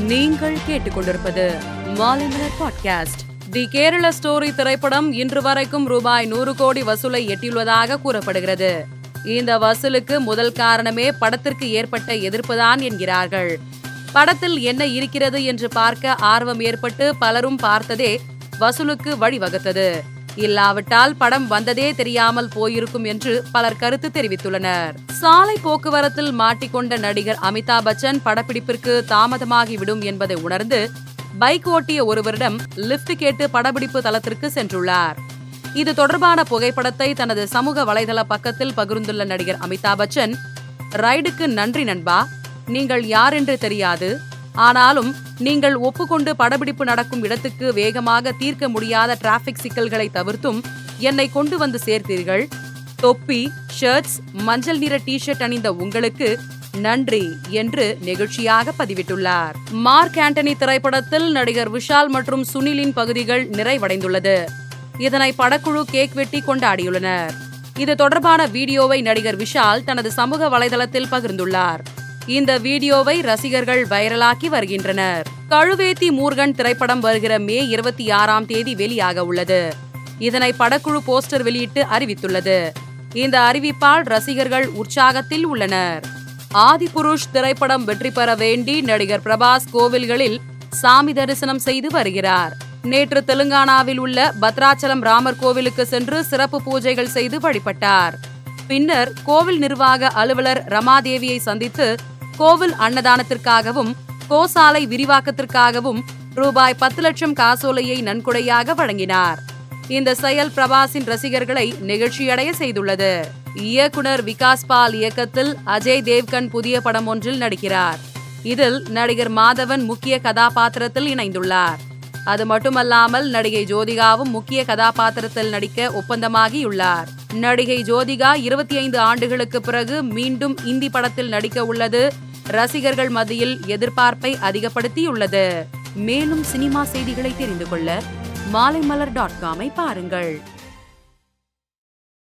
நீங்கள் கேட்டுக்கொண்டிருப்பது Maalaimalar podcast. The Kerala story திரைப்படம் இன்று வரைக்கும் ரூபாய் நூறு கோடி வசூலை எட்டியுள்ளதாக கூறப்படுகிறது. இந்த வசூலுக்கு முதல் காரணமே படத்திற்கு ஏற்பட்ட எதிர்ப்புதான் என்கிறார்கள். படத்தில் என்ன இருக்கிறது என்று பார்க்க ஆர்வம் ஏற்பட்டு பலரும் பார்த்ததே வசூலுக்கு வழிவகுத்தது. இல்லாவிட்டால் படம் வந்ததே தெரியாமல் போயிருக்கும் என்று பலர் கருத்து தெரிவித்துள்ளனர். சாலை போக்குவரத்தில் மாட்டிக்கொண்ட நடிகர் அமிதாப் பச்சன் படப்பிடிப்பிற்கு தாமதமாகிவிடும் என்பதை உணர்ந்து பைக் ஓட்டிய ஒருவரிடம் லிப்ட் கேட்டு படப்பிடிப்பு தளத்திற்கு சென்றுள்ளார். இது தொடர்பான புகைப்படத்தை தனது சமூக வலைதள பக்கத்தில் பகிர்ந்துள்ள நடிகர் அமிதாப் பச்சன் ரைடுக்கு நன்றி நண்பா நீங்கள் யார் என்று தெரியாது ஆனாலும் நீங்கள் ஒப்புக்கொண்டு படப்பிடிப்பு நடக்கும் இடத்துக்கு வேகமாக தீர்க்க முடியாத டிராபிக் சிக்கல்களை தவிர்த்தும் என்னை கொண்டு வந்து சேர்த்தீர்கள். தொப்பி ஷர்ட்ஸ் மஞ்சள் நிற டி ஷர்ட் அணிந்த உங்களுக்கு நன்றி என்று நெகிழ்ச்சியாக பதிவிட்டுள்ளார். மார்க் ஆண்டனி திரைப்படத்தில் நடிகர் விஷால் மற்றும் சுனிலின் பகுதிகள் நிறைவடைந்துள்ளது. இதனை படக்குழு கேக் வெட்டி கொண்டாடியுள்ளனர். இது தொடர்பான வீடியோவை நடிகர் விஷால் தனது சமூக வலைதளத்தில் பகிர்ந்துள்ளார். இந்த வீடியோவை ரசிகர்கள் வைரலாக்கி வருகின்றனர். கழுவேத்தி மூர்கன் திரைப்படம் வருகிற மே இருபத்தி ஆறாம் தேதி வெளியாக உள்ளது. இதனை படக்குழு போஸ்டர் வெளியிட்டு அறிவித்துள்ளது. இந்த அறிவிப்பால் ரசிகர்கள் உற்சாகத்தில் உள்ளனர். ஆதிபுருஷ் திரைப்படம் வெற்றி பெற வேண்டி நடிகர் பிரபாஸ் கோவில்களில் சாமி தரிசனம் செய்து வருகிறார். நேற்று தெலுங்கானாவில் உள்ள பத்ராச்சலம் ராமர் கோவிலுக்கு சென்று சிறப்பு பூஜைகள் செய்து வழிபட்டார். பின்னர் கோவில் நிர்வாக அலுவலர் ரமாதேவியை சந்தித்து கோவில் அன்னதானத்திற்காகவும் கோசாலை விரிவாக்கத்திற்காகவும் ரூபாய் பத்து லட்சம் காசோலையை நன்கொடையாக வழங்கினார். இந்த செயல் பிரபாஸின் ரசிகர்களை நெகிழ்ச்சியடைய செய்துள்ளது. இயக்குனர் விகாஸ் பால் இயக்கத்தில் அஜய் தேவ்கன் புதிய படம் ஒன்றில் நடிக்கிறார். இதில் நடிகர் மாதவன் முக்கிய கதாபாத்திரத்தில் இணைந்துள்ளார். அது மட்டுமல்லாமல் நடிகை ஜோதிகாவும் முக்கிய கதாபாத்திரத்தில் நடிக்க ஒப்பந்தமாகியுள்ளார். நடிகை ஜோதிகா இருபத்தி ஐந்து ஆண்டுகளுக்கு பிறகு மீண்டும் இந்தி படத்தில் நடிக்க உள்ளது. ரசிகர்கள் மத்தியில் எதிர்பார்ப்பை அதிகப்படுத்தியுள்ளது. மேலும் சினிமா செய்திகளை தெரிந்து கொள்ள மாலைமலர் டாட் காமை பாருங்கள்.